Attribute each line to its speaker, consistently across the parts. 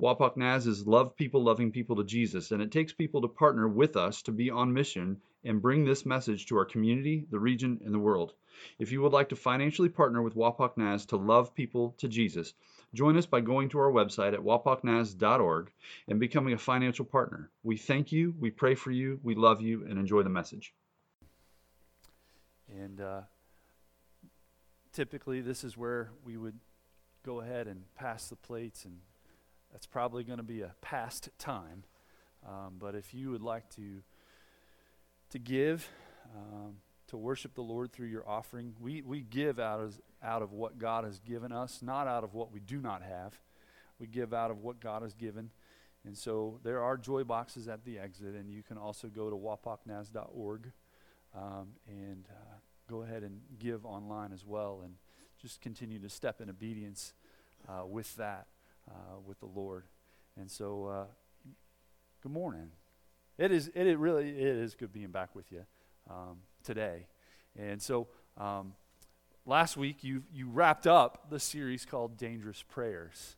Speaker 1: Wapak Naz is love people loving people to Jesus, and it takes people to partner with us to be on mission and bring this message to our community, the region, and the world. If you would like to financially partner with Wapak Naz to love people to Jesus, join us by going to our website at wapaknaz.org and becoming a financial partner. We thank you, we pray for you, we love you, and enjoy the message.
Speaker 2: And uh, typically, this is where we would go ahead and pass the plates and that's probably going to be a past time. Um, but if you would like to to give, um, to worship the Lord through your offering, we, we give out of, out of what God has given us, not out of what we do not have. We give out of what God has given. And so there are joy boxes at the exit, and you can also go to wapaknaz.org um, and uh, go ahead and give online as well, and just continue to step in obedience uh, with that uh, with the Lord. And so, uh, good morning. It is. It, it, really it is good being back with you um, today. And so, um, last week you you wrapped up the series called Dangerous Prayers.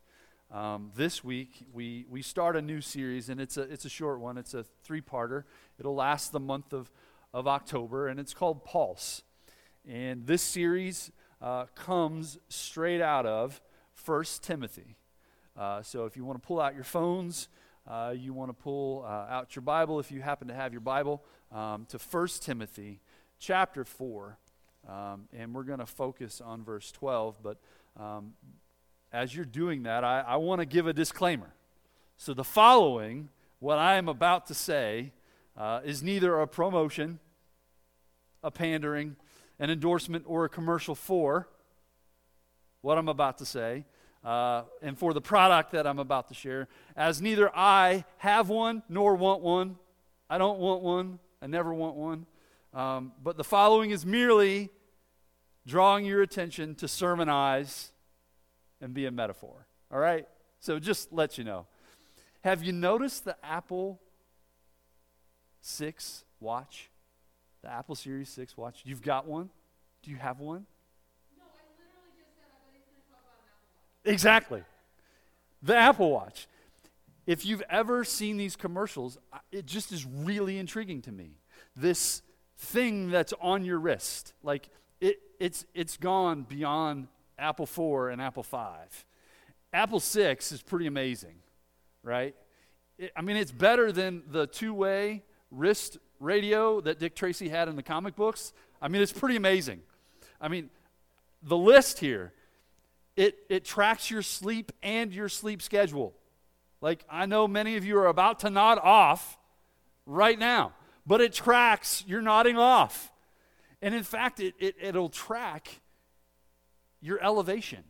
Speaker 2: Um, this week we we start a new series, and it's a it's a short one. It's a three parter. It'll last the month of of October, and it's called Pulse. And this series uh, comes straight out of First Timothy. Uh, so if you want to pull out your phones, uh, you want to pull uh, out your Bible, if you happen to have your Bible, um, to 1 Timothy chapter 4. Um, and we're going to focus on verse 12. But um, as you're doing that, I, I want to give a disclaimer. So the following, what I am about to say, uh, is neither a promotion, a pandering, an endorsement, or a commercial for what I'm about to say uh, and for the product that I'm about to share, as neither I have one nor want one. I don't want one. I never want one. Um, but the following is merely drawing your attention to sermonize and be a metaphor. All right? So just let you know. Have you noticed the Apple 6 watch? The Apple Series 6 watch? You've got one? Do you have one? Exactly. The Apple Watch. If you've ever seen these commercials, it just is really intriguing to me. This thing that's on your wrist, like it, it's, it's gone beyond Apple 4 and Apple 5. Apple 6 is pretty amazing, right? It, I mean, it's better than the two way wrist radio that Dick Tracy had in the comic books. I mean, it's pretty amazing. I mean, the list here it, it tracks your sleep and your sleep schedule. Like, I know many of you are about to nod off right now, but it tracks, you're nodding off. And in fact, it, it, it'll track your elevation,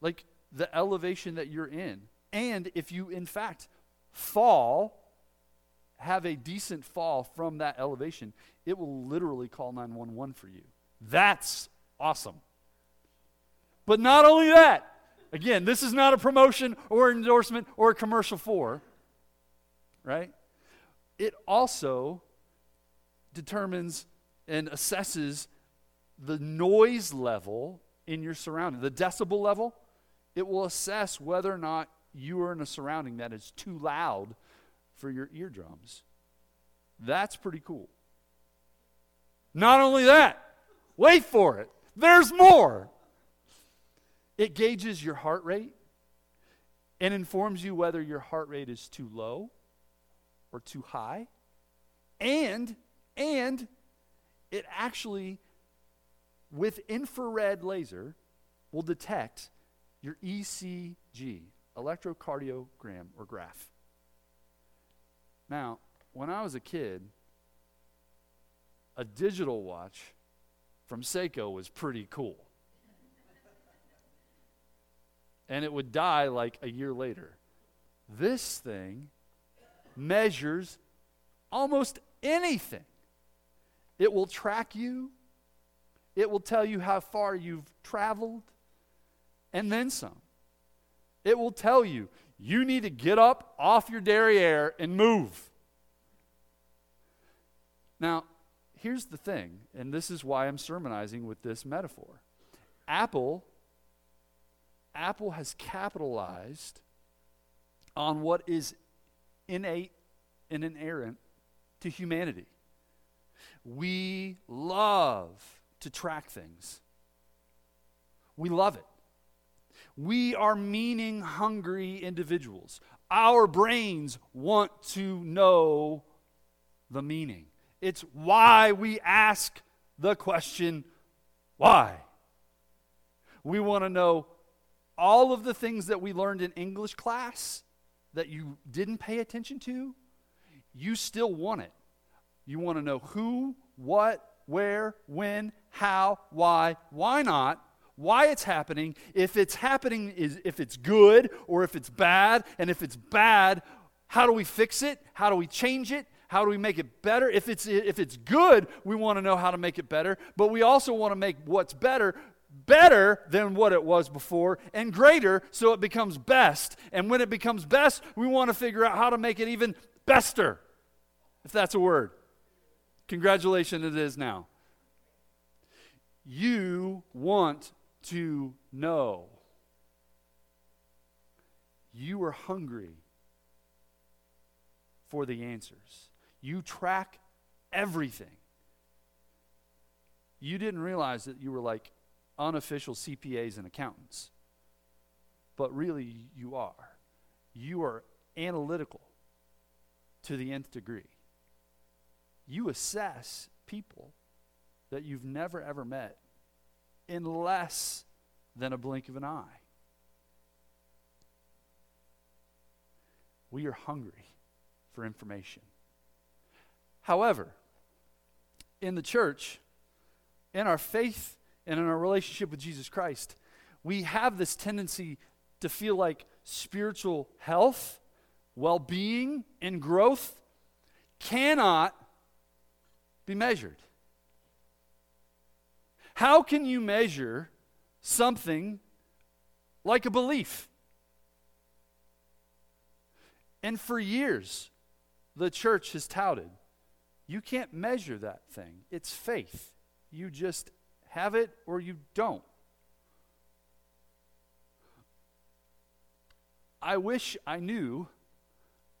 Speaker 2: like the elevation that you're in. And if you, in fact, fall, have a decent fall from that elevation, it will literally call 911 for you. That's awesome. But not only that, again, this is not a promotion or endorsement or a commercial for, right? It also determines and assesses the noise level in your surrounding, the decibel level. It will assess whether or not you are in a surrounding that is too loud for your eardrums. That's pretty cool. Not only that, wait for it, there's more. It gauges your heart rate and informs you whether your heart rate is too low or too high. And and it actually with infrared laser will detect your ECG, electrocardiogram or graph. Now, when I was a kid, a digital watch from Seiko was pretty cool and it would die like a year later. This thing measures almost anything. it will track you, it will tell you how far you've traveled, and then some. It will tell you you need to get up off your derriere and move. Now, here's the thing, and this is why I'm sermonizing with this metaphor. Apple Apple has capitalized on what is innate and inerrant to humanity. We love to track things. We love it. We are meaning hungry individuals. Our brains want to know the meaning. It's why we ask the question, why? We want to know all of the things that we learned in English class that you didn't pay attention to. You still want it. You want to know who, what, where, when, how, why, why not, why it's happening, if it's happening is if it's good or if it's bad, and if it's bad, how do we fix it? How do we change it? How do we make it better? If it's if it's good, we want to know how to make it better, but we also want to make what's better better than what it was before and greater so it becomes best. And when it becomes best, we want to figure out how to make it even bester. If that's a word. Congratulations it is now. You want to know. You are hungry for the answers. You track everything. You didn't realize that you were like unofficial CPAs and accountants, but really you are. You are analytical to the nth degree. You assess people that you've never ever met in less than a blink of an eye. We are hungry for information. However, in the church, in our faith and in our relationship with Jesus Christ, we have this tendency to feel like spiritual health, well being, and growth cannot be measured. How can you measure something like a belief? And for years, the church has touted you can't measure that thing. It's faith. You just have it or you don't. I wish I knew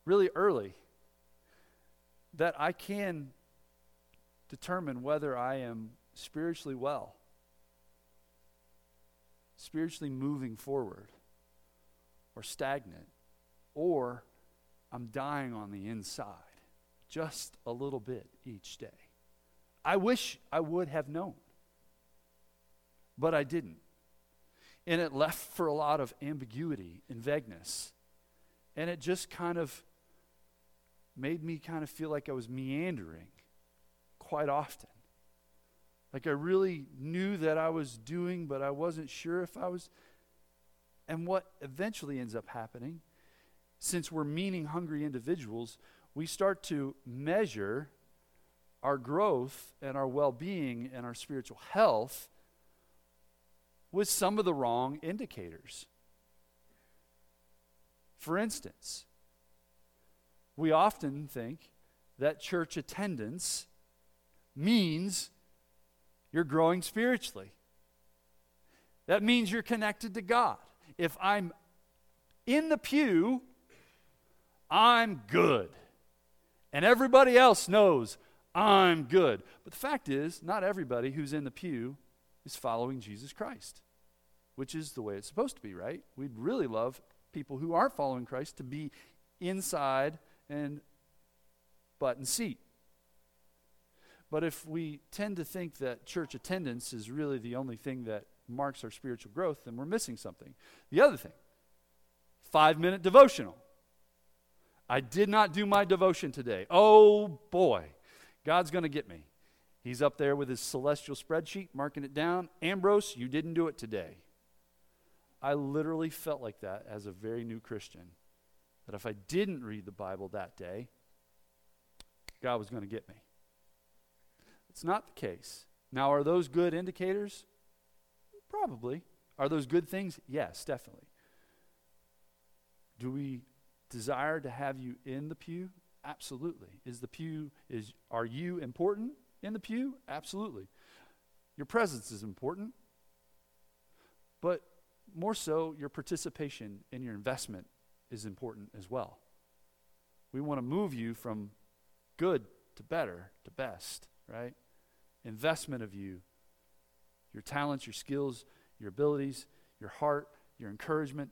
Speaker 2: really early that I can determine whether I am spiritually well, spiritually moving forward, or stagnant, or I'm dying on the inside just a little bit each day. I wish I would have known, but I didn't. And it left for a lot of ambiguity and vagueness. And it just kind of made me kind of feel like I was meandering quite often. Like I really knew that I was doing, but I wasn't sure if I was. And what eventually ends up happening, since we're meaning hungry individuals, we start to measure our growth and our well being and our spiritual health with some of the wrong indicators. For instance, we often think that church attendance means you're growing spiritually. That means you're connected to God. If I'm in the pew, I'm good. And everybody else knows I'm good. But the fact is, not everybody who's in the pew is following Jesus Christ, which is the way it's supposed to be, right? We'd really love people who aren't following Christ to be inside and button seat. But if we tend to think that church attendance is really the only thing that marks our spiritual growth, then we're missing something. The other thing, five minute devotional. I did not do my devotion today. Oh boy, God's going to get me. He's up there with his celestial spreadsheet, marking it down. Ambrose, you didn't do it today. I literally felt like that as a very new Christian. That if I didn't read the Bible that day, God was going to get me. It's not the case. Now, are those good indicators? Probably. Are those good things? Yes, definitely. Do we desire to have you in the pew? Absolutely. Is the pew is are you important in the pew? Absolutely. Your presence is important. But more so, your participation and your investment is important as well. We want to move you from good to better to best, right? Investment of you, your talents, your skills, your abilities, your heart, your encouragement.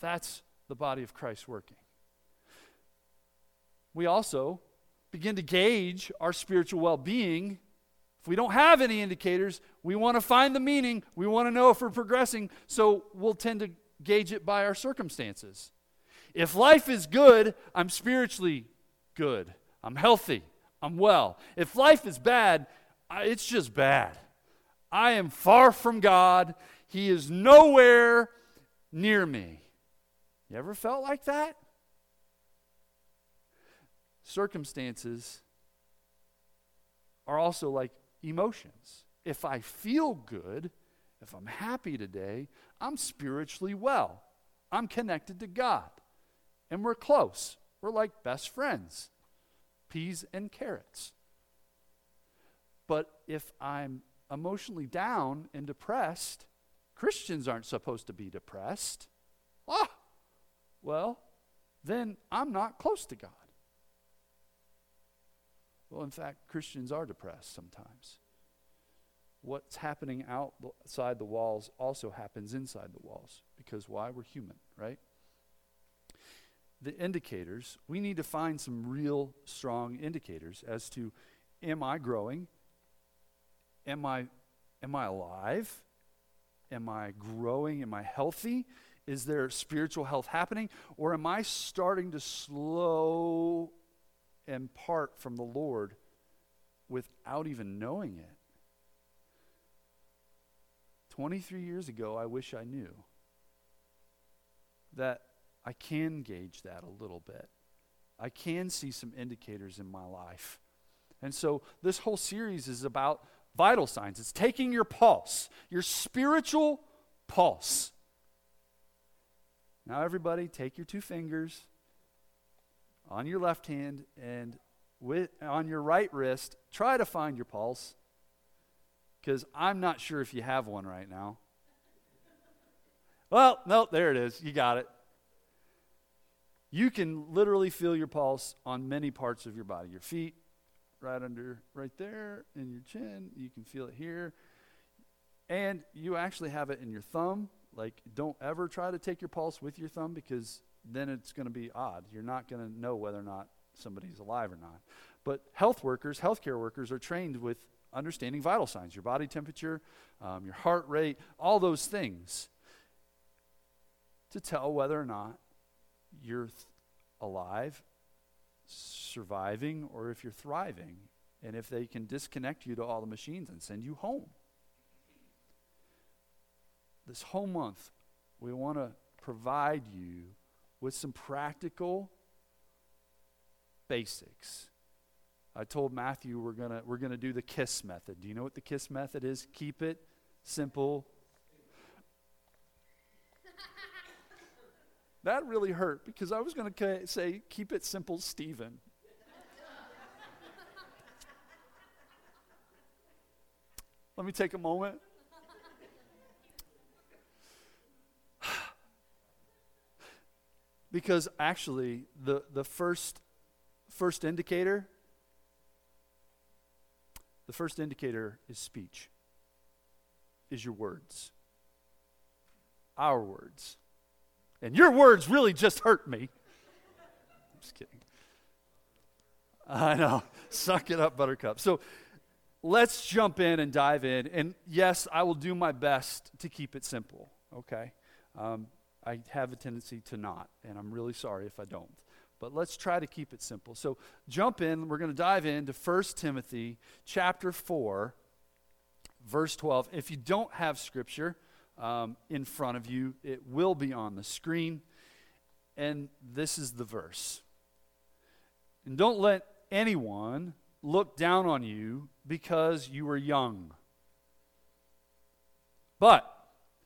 Speaker 2: That's the body of Christ working. We also begin to gauge our spiritual well being. If we don't have any indicators, we want to find the meaning. We want to know if we're progressing. So we'll tend to gauge it by our circumstances. If life is good, I'm spiritually good. I'm healthy. I'm well. If life is bad, it's just bad. I am far from God. He is nowhere near me. You ever felt like that? Circumstances are also like emotions. If I feel good, if I'm happy today, I'm spiritually well. I'm connected to God. And we're close. We're like best friends peas and carrots. But if I'm emotionally down and depressed, Christians aren't supposed to be depressed. Ah, well, then I'm not close to God. Well, in fact, Christians are depressed sometimes. What's happening outside the walls also happens inside the walls. Because why? We're human, right? The indicators, we need to find some real strong indicators as to am I growing? Am I am I alive? Am I growing? Am I healthy? Is there spiritual health happening? Or am I starting to slow and part from the Lord without even knowing it? 23 years ago, I wish I knew that I can gauge that a little bit. I can see some indicators in my life. And so this whole series is about vital signs. It's taking your pulse, your spiritual pulse. Now, everybody, take your two fingers on your left hand and with, on your right wrist, try to find your pulse because I'm not sure if you have one right now. Well, no, there it is. You got it. You can literally feel your pulse on many parts of your body your feet, right under, right there, in your chin. You can feel it here. And you actually have it in your thumb. Like, don't ever try to take your pulse with your thumb because then it's going to be odd. You're not going to know whether or not somebody's alive or not. But health workers, healthcare workers, are trained with understanding vital signs your body temperature, um, your heart rate, all those things to tell whether or not you're th- alive, surviving, or if you're thriving, and if they can disconnect you to all the machines and send you home. This whole month, we want to provide you with some practical basics. I told Matthew we're going to we're going to do the KISS method. Do you know what the KISS method is? Keep it simple, That really hurt because I was going to say, keep it simple, Stephen. Let me take a moment. Because actually, the, the first, first indicator, the first indicator is speech, is your words, our words. And your words really just hurt me. I'm just kidding. I know. Suck it up, Buttercup. So let's jump in and dive in. And yes, I will do my best to keep it simple, okay? Um, I have a tendency to not, and I'm really sorry if I don't. But let's try to keep it simple. So jump in. We're going to dive into 1 Timothy chapter 4, verse 12. If you don't have scripture, um, in front of you. It will be on the screen. And this is the verse. And don't let anyone look down on you because you were young. But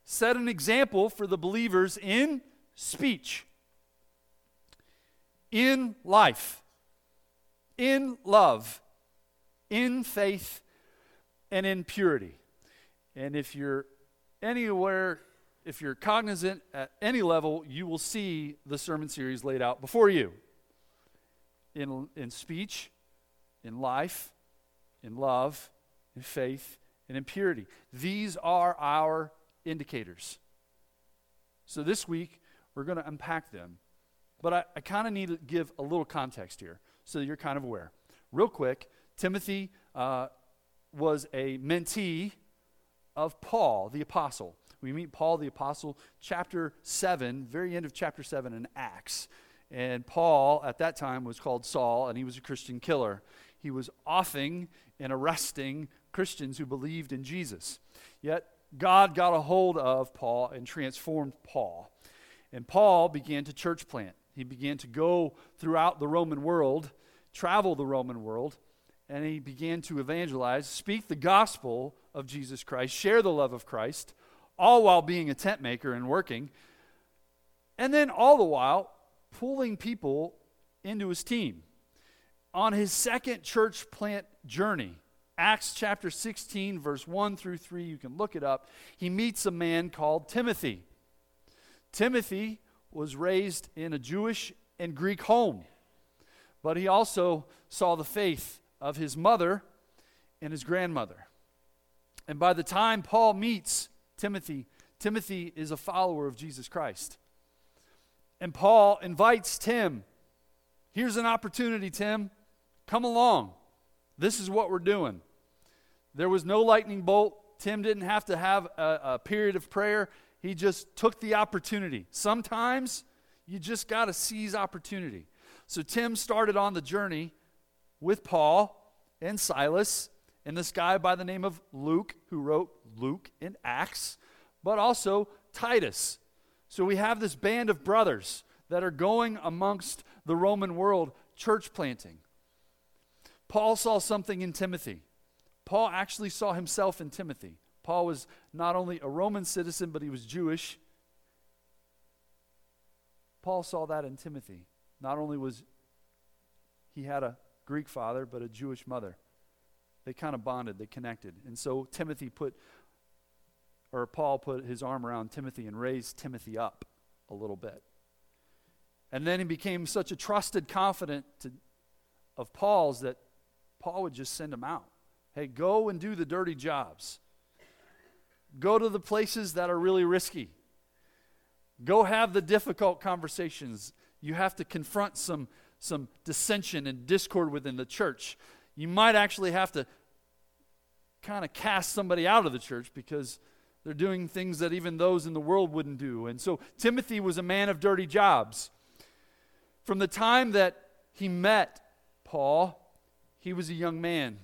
Speaker 2: set an example for the believers in speech, in life, in love, in faith, and in purity. And if you're anywhere, if you're cognizant at any level, you will see the sermon series laid out before you in, in speech, in life, in love, in faith, and in purity. These are our indicators. So this week, we're going to unpack them. But I, I kind of need to give a little context here so you're kind of aware. Real quick, Timothy uh, was a mentee of Paul the Apostle. We meet Paul the Apostle, chapter 7, very end of chapter 7 in Acts. And Paul, at that time, was called Saul, and he was a Christian killer. He was offing and arresting Christians who believed in Jesus. Yet, God got a hold of Paul and transformed Paul. And Paul began to church plant. He began to go throughout the Roman world, travel the Roman world, and he began to evangelize, speak the gospel of Jesus Christ, share the love of Christ, all while being a tent maker and working. And then all the while pulling people into his team. On his second church plant journey, Acts chapter 16, verse 1 through 3, you can look it up. He meets a man called Timothy. Timothy was raised in a Jewish and Greek home, but he also saw the faith of his mother and his grandmother. And by the time Paul meets Timothy, Timothy is a follower of Jesus Christ. And Paul invites Tim. Here's an opportunity, Tim. Come along. This is what we're doing. There was no lightning bolt. Tim didn't have to have a, a period of prayer. He just took the opportunity. Sometimes you just got to seize opportunity. So Tim started on the journey with Paul and Silas and this guy by the name of Luke, who wrote Luke in Acts, but also Titus. So we have this band of brothers that are going amongst the Roman world church planting. Paul saw something in Timothy. Paul actually saw himself in Timothy. Paul was not only a Roman citizen, but he was Jewish. Paul saw that in Timothy. Not only was he had a Greek father, but a Jewish mother. They kind of bonded, they connected. And so Timothy put, or Paul put his arm around Timothy and raised Timothy up a little bit. And then he became such a trusted confidant to, of Paul's that Paul would just send him out. Hey, go and do the dirty jobs. Go to the places that are really risky. Go have the difficult conversations. You have to confront some some dissension and discord within the church. You might actually have to kind of cast somebody out of the church because they're doing things that even those in the world wouldn't do. And so Timothy was a man of dirty jobs. From the time that he met Paul, he was a young man.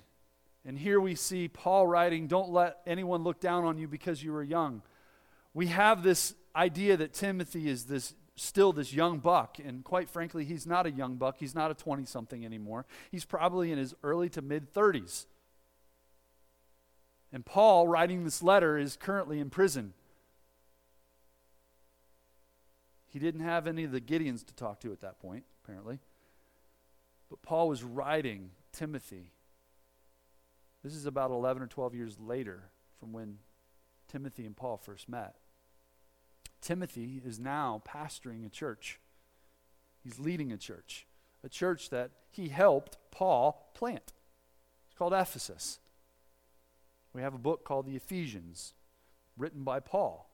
Speaker 2: And here we see Paul writing, Don't let anyone look down on you because you are young. We have this idea that Timothy is this still this young buck. And quite frankly, he's not a young buck. He's not a 20 something anymore. He's probably in his early to mid 30s. And Paul, writing this letter, is currently in prison. He didn't have any of the Gideons to talk to at that point, apparently. But Paul was writing Timothy. This is about 11 or 12 years later from when Timothy and Paul first met. Timothy is now pastoring a church. He's leading a church, a church that he helped Paul plant. It's called Ephesus. We have a book called the Ephesians, written by Paul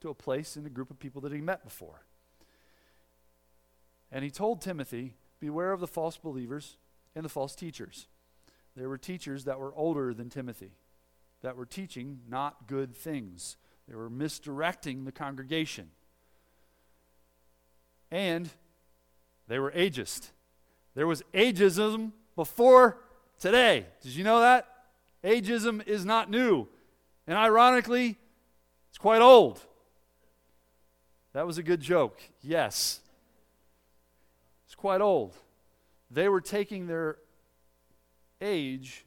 Speaker 2: to a place in a group of people that he met before. And he told Timothy, Beware of the false believers and the false teachers. There were teachers that were older than Timothy, that were teaching not good things. They were misdirecting the congregation. And they were ageist. There was ageism before today. Did you know that? Ageism is not new. And ironically, it's quite old. That was a good joke. Yes. Quite old. They were taking their age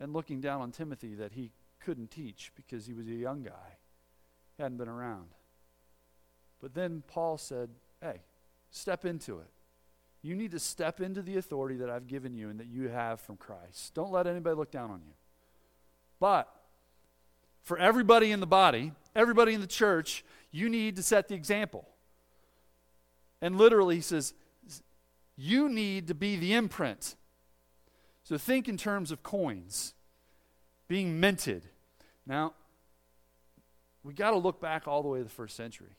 Speaker 2: and looking down on Timothy that he couldn't teach because he was a young guy, hadn't been around. But then Paul said, Hey, step into it. You need to step into the authority that I've given you and that you have from Christ. Don't let anybody look down on you. But for everybody in the body, everybody in the church, you need to set the example. And literally, he says, you need to be the imprint. So think in terms of coins being minted. Now, we got to look back all the way to the first century.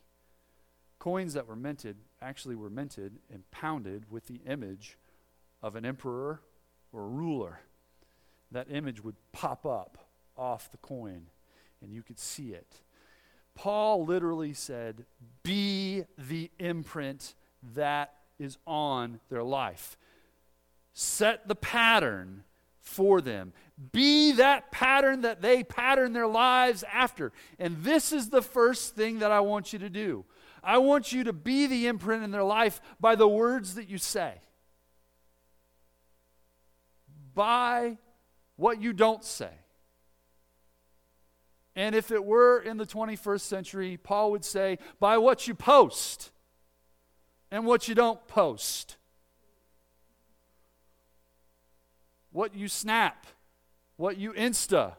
Speaker 2: Coins that were minted actually were minted and pounded with the image of an emperor or a ruler. That image would pop up off the coin and you could see it. Paul literally said, Be the imprint that is on their life. Set the pattern for them. Be that pattern that they pattern their lives after. And this is the first thing that I want you to do. I want you to be the imprint in their life by the words that you say, by what you don't say. And if it were in the 21st century, Paul would say, by what you post and what you don't post. What you snap, what you insta.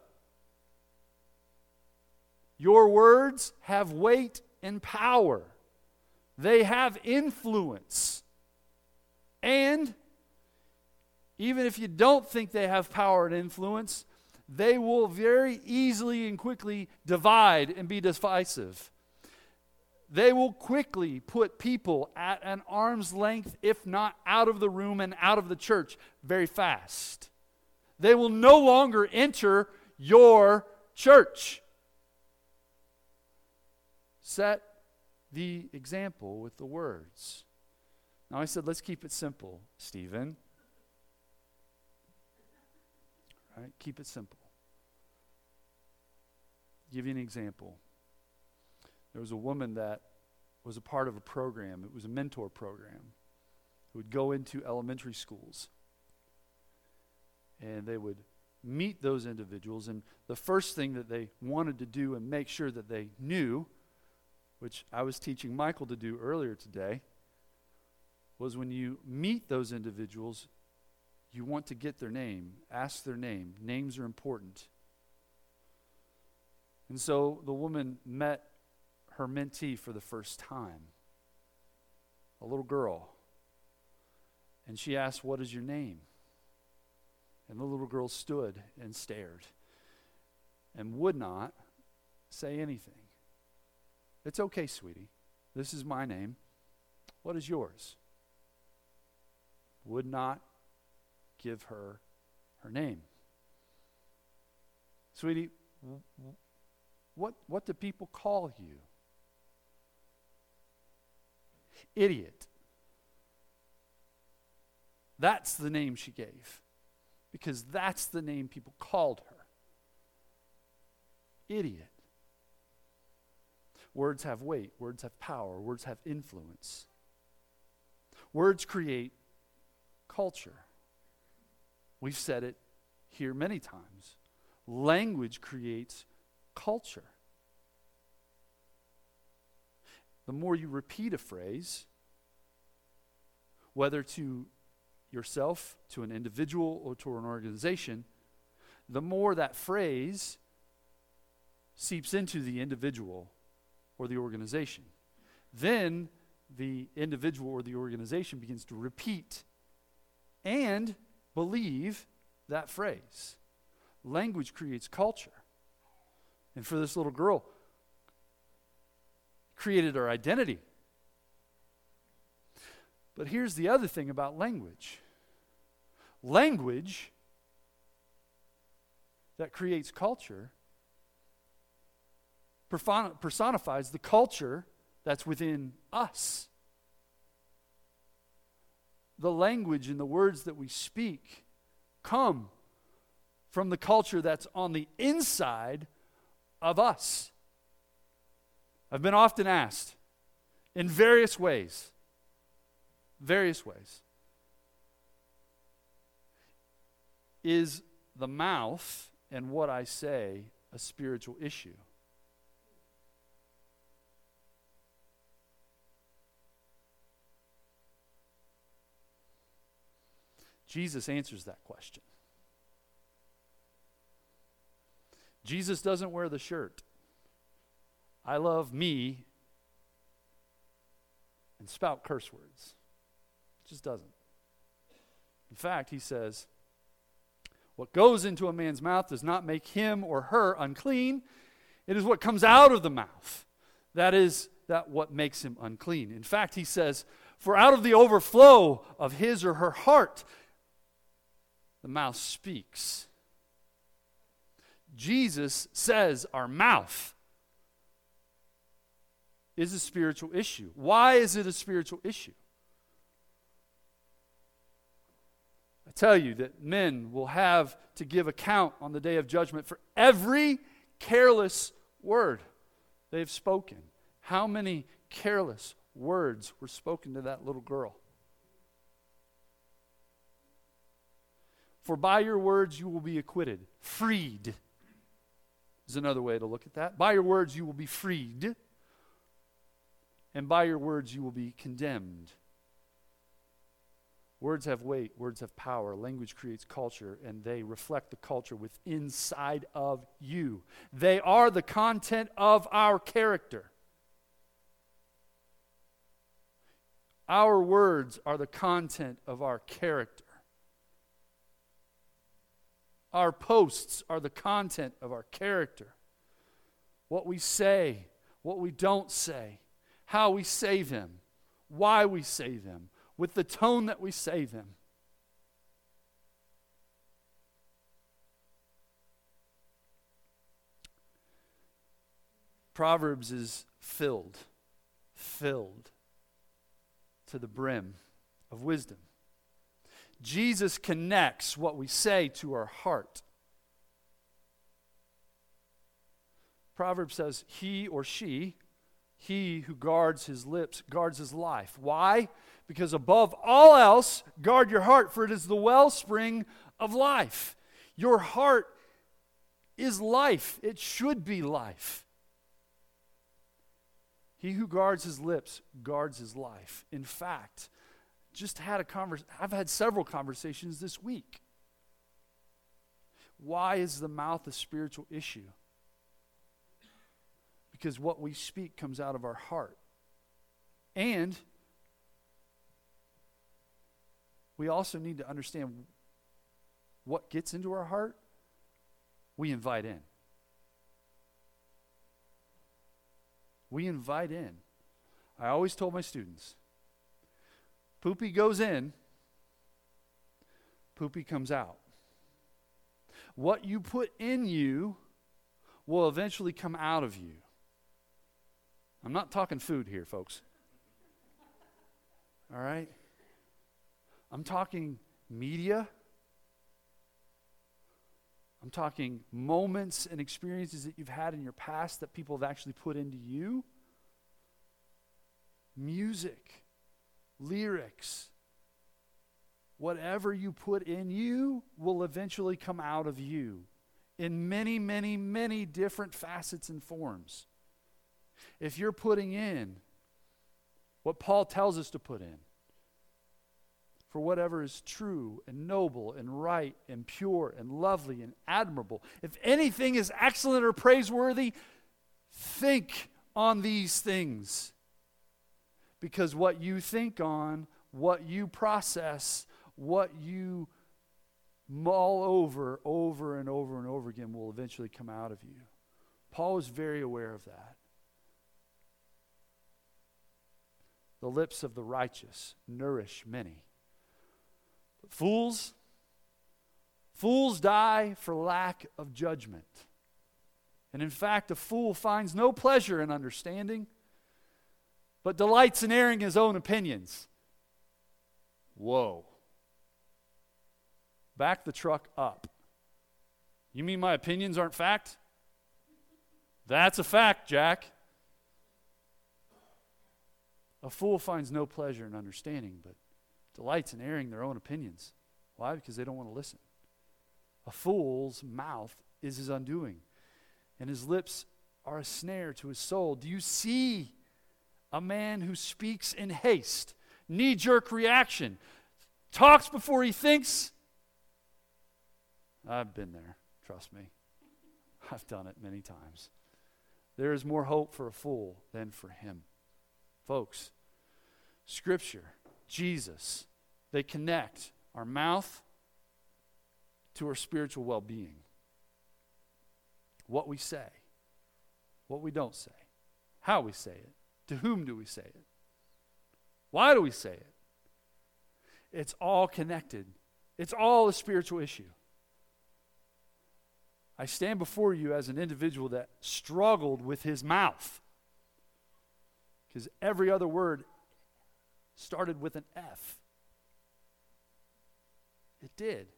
Speaker 2: Your words have weight and power, they have influence. And even if you don't think they have power and influence, they will very easily and quickly divide and be divisive. They will quickly put people at an arm's length, if not out of the room and out of the church, very fast. They will no longer enter your church. Set the example with the words. Now, I said, let's keep it simple, Stephen. All right, keep it simple. Give you an example. There was a woman that was a part of a program, it was a mentor program, who would go into elementary schools. And they would meet those individuals. And the first thing that they wanted to do and make sure that they knew, which I was teaching Michael to do earlier today, was when you meet those individuals, you want to get their name, ask their name. Names are important. And so the woman met her mentee for the first time, a little girl. And she asked, What is your name? And the little girl stood and stared and would not say anything. It's okay, sweetie. This is my name. What is yours? Would not give her her name. Sweetie, what, what do people call you? Idiot. That's the name she gave because that's the name people called her. Idiot. Words have weight, words have power, words have influence. Words create culture. We've said it here many times. Language creates culture. The more you repeat a phrase, whether to yourself, to an individual, or to an organization, the more that phrase seeps into the individual or the organization. Then the individual or the organization begins to repeat and believe that phrase. Language creates culture. And for this little girl, created her identity. But here's the other thing about language language that creates culture personifies the culture that's within us the language and the words that we speak come from the culture that's on the inside of us. I've been often asked in various ways, various ways, is the mouth and what I say a spiritual issue? Jesus answers that question. Jesus doesn't wear the shirt. I love me and spout curse words. Just doesn't. In fact, he says, What goes into a man's mouth does not make him or her unclean. It is what comes out of the mouth. That is that what makes him unclean. In fact, he says, For out of the overflow of his or her heart, the mouth speaks. Jesus says our mouth is a spiritual issue. Why is it a spiritual issue? I tell you that men will have to give account on the day of judgment for every careless word they've spoken. How many careless words were spoken to that little girl? For by your words you will be acquitted, freed is another way to look at that. By your words you will be freed and by your words you will be condemned. Words have weight, words have power. Language creates culture, and they reflect the culture with inside of you. They are the content of our character. Our words are the content of our character. Our posts are the content of our character. What we say, what we don't say, how we say them, why we say them, with the tone that we say them. Proverbs is filled, filled to the brim of wisdom. Jesus connects what we say to our heart. Proverbs says, He or she he who guards his lips guards his life. Why? Because above all else, guard your heart, for it is the wellspring of life. Your heart is life, it should be life. He who guards his lips guards his life. In fact, just had a conversation, I've had several conversations this week. Why is the mouth a spiritual issue? because what we speak comes out of our heart. And we also need to understand what gets into our heart, we invite in. We invite in. I always told my students poopy goes in, poopy comes out. What you put in you will eventually come out of you. I'm not talking food here, folks. All right? I'm talking media. I'm talking moments and experiences that you've had in your past that people have actually put into you. Music, lyrics, whatever you put in you will eventually come out of you in many, many, many different facets and forms if you're putting in what Paul tells us to put in, for whatever is true and noble and right and pure and lovely and admirable, if anything is excellent or praiseworthy, think on these things. Because what you think on, what you process, what you mull over over and over and over again will eventually come out of you. Paul was very aware of that. The lips of the righteous nourish many. But fools, fools die for lack of judgment. And in fact, a fool finds no pleasure in understanding, but delights in airing his own opinions. Whoa. Back the truck up. You mean my opinions aren't fact? That's a fact, Jack. A fool finds no pleasure in understanding, but delights in airing their own opinions. Why? Because they don't want to listen. A fool's mouth is his undoing, and his lips are a snare to his soul. Do you see a man who speaks in haste, knee jerk reaction, talks before he thinks? I've been there, trust me. I've done it many times. There is more hope for a fool than for him. Folks, Scripture, Jesus, they connect our mouth to our spiritual well being. What we say, what we don't say, how we say it, to whom do we say it, why do we say it? It's all connected, it's all a spiritual issue. I stand before you as an individual that struggled with his mouth. Because every other word started with an F. It did.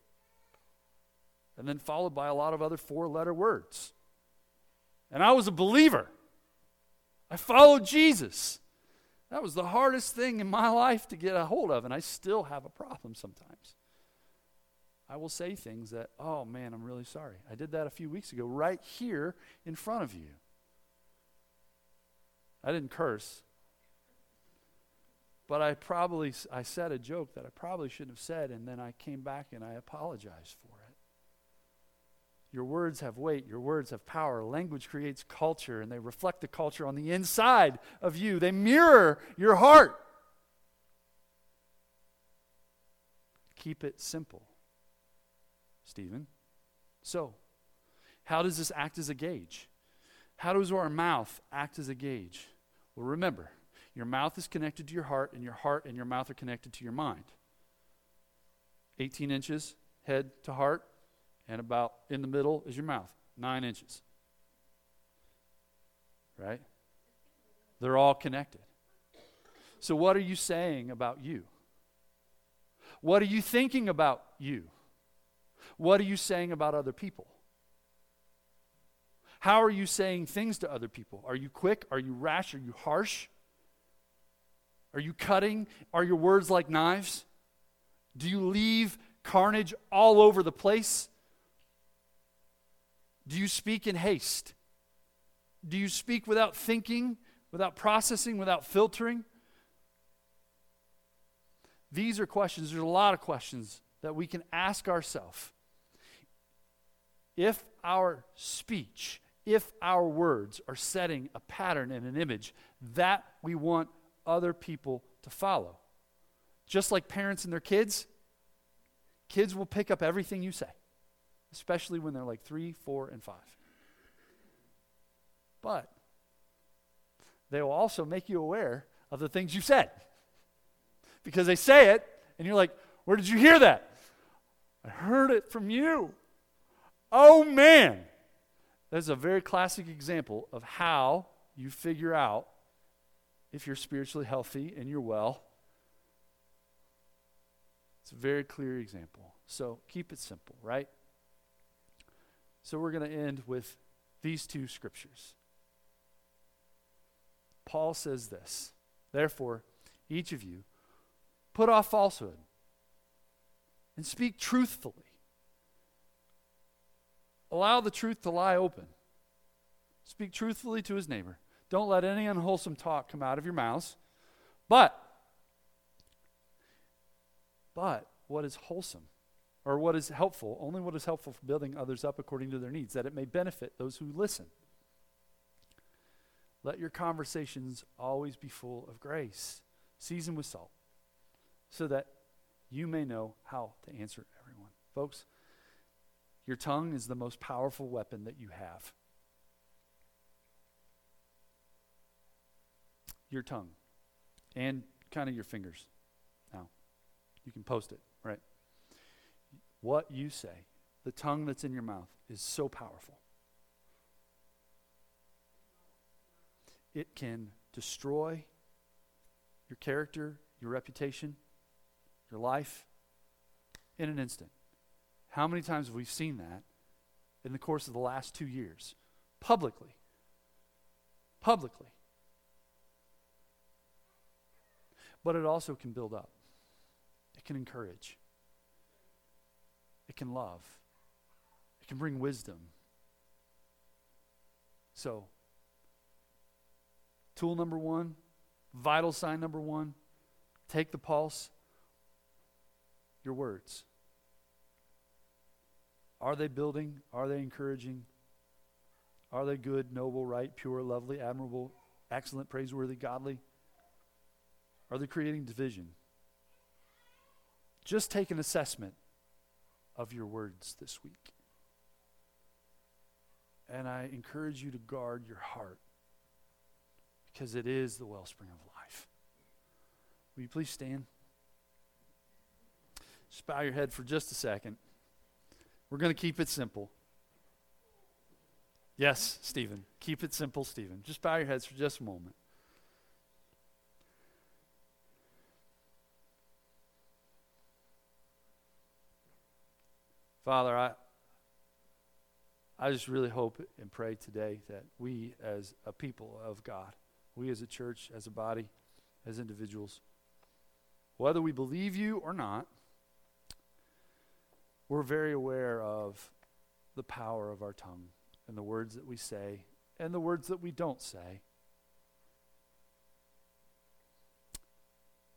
Speaker 2: And then followed by a lot of other four letter words. And I was a believer. I followed Jesus. That was the hardest thing in my life to get a hold of, and I still have a problem sometimes. I will say things that, oh man, I'm really sorry. I did that a few weeks ago right here in front of you. I didn't curse. But I probably I said a joke that I probably shouldn't have said and then I came back and I apologized for it. Your words have weight, your words have power. Language creates culture and they reflect the culture on the inside of you. They mirror your heart. Keep it simple. Stephen. So, how does this act as a gauge? How does our mouth act as a gauge? Well, remember, your mouth is connected to your heart, and your heart and your mouth are connected to your mind. 18 inches, head to heart, and about in the middle is your mouth, nine inches. Right? They're all connected. So, what are you saying about you? What are you thinking about you? What are you saying about other people? How are you saying things to other people? Are you quick? Are you rash? Are you harsh? Are you cutting? Are your words like knives? Do you leave carnage all over the place? Do you speak in haste? Do you speak without thinking, without processing, without filtering? These are questions. There's a lot of questions that we can ask ourselves if our speech, if our words are setting a pattern and an image that we want other people to follow. Just like parents and their kids, kids will pick up everything you say, especially when they're like three, four, and five. But they will also make you aware of the things you said. Because they say it, and you're like, Where did you hear that? I heard it from you. Oh man. That's a very classic example of how you figure out if you're spiritually healthy and you're well. It's a very clear example. So keep it simple, right? So we're going to end with these two scriptures. Paul says this Therefore, each of you put off falsehood and speak truthfully Allow the truth to lie open. Speak truthfully to his neighbor. Don't let any unwholesome talk come out of your mouths. But, but what is wholesome or what is helpful, only what is helpful for building others up according to their needs, that it may benefit those who listen. Let your conversations always be full of grace, seasoned with salt, so that you may know how to answer everyone. Folks, your tongue is the most powerful weapon that you have. Your tongue and kind of your fingers. Now, you can post it, right? What you say, the tongue that's in your mouth, is so powerful. It can destroy your character, your reputation, your life in an instant. How many times have we seen that in the course of the last two years? Publicly. Publicly. But it also can build up, it can encourage, it can love, It can bring wisdom. So, tool number one, vital sign number one, take the pulse, your words. Are they building? Are they encouraging? Are they good, noble, right, pure, lovely, admirable, excellent, praiseworthy, godly? Are they creating division? Just take an assessment of your words this week. And I encourage you to guard your heart because it is the wellspring of life. Will you please stand? Just bow your head for just a second. We're going to keep it simple. Yes, Stephen. Keep it simple, Stephen. Just bow your heads for just a moment. Father, I, I just really hope and pray today that we, as a people of God, we as a church, as a body, as individuals, whether we believe you or not, we're very aware of the power of our tongue and the words that we say and the words that we don't say.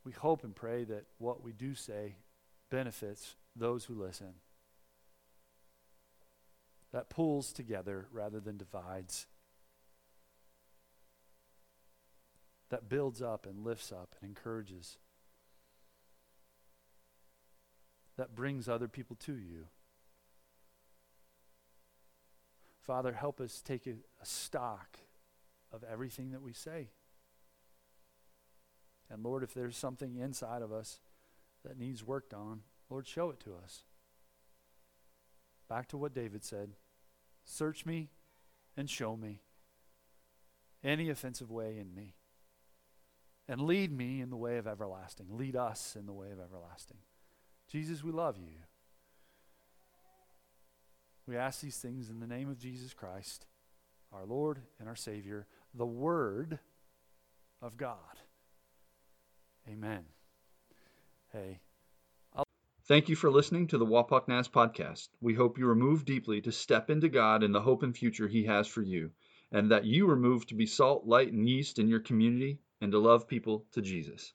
Speaker 2: We hope and pray that what we do say benefits those who listen. That pulls together rather than divides. That builds up and lifts up and encourages. That brings other people to you. Father, help us take a, a stock of everything that we say. And Lord, if there's something inside of us that needs worked on, Lord, show it to us. Back to what David said Search me and show me any offensive way in me. And lead me in the way of everlasting. Lead us in the way of everlasting. Jesus, we love you. We ask these things in the name of Jesus Christ, our Lord and our Savior, the Word of God. Amen. Hey.
Speaker 1: Thank you for listening to the Wapak Nas podcast. We hope you are moved deeply to step into God and the hope and future He has for you, and that you are moved to be salt, light, and yeast in your community and to love people to Jesus.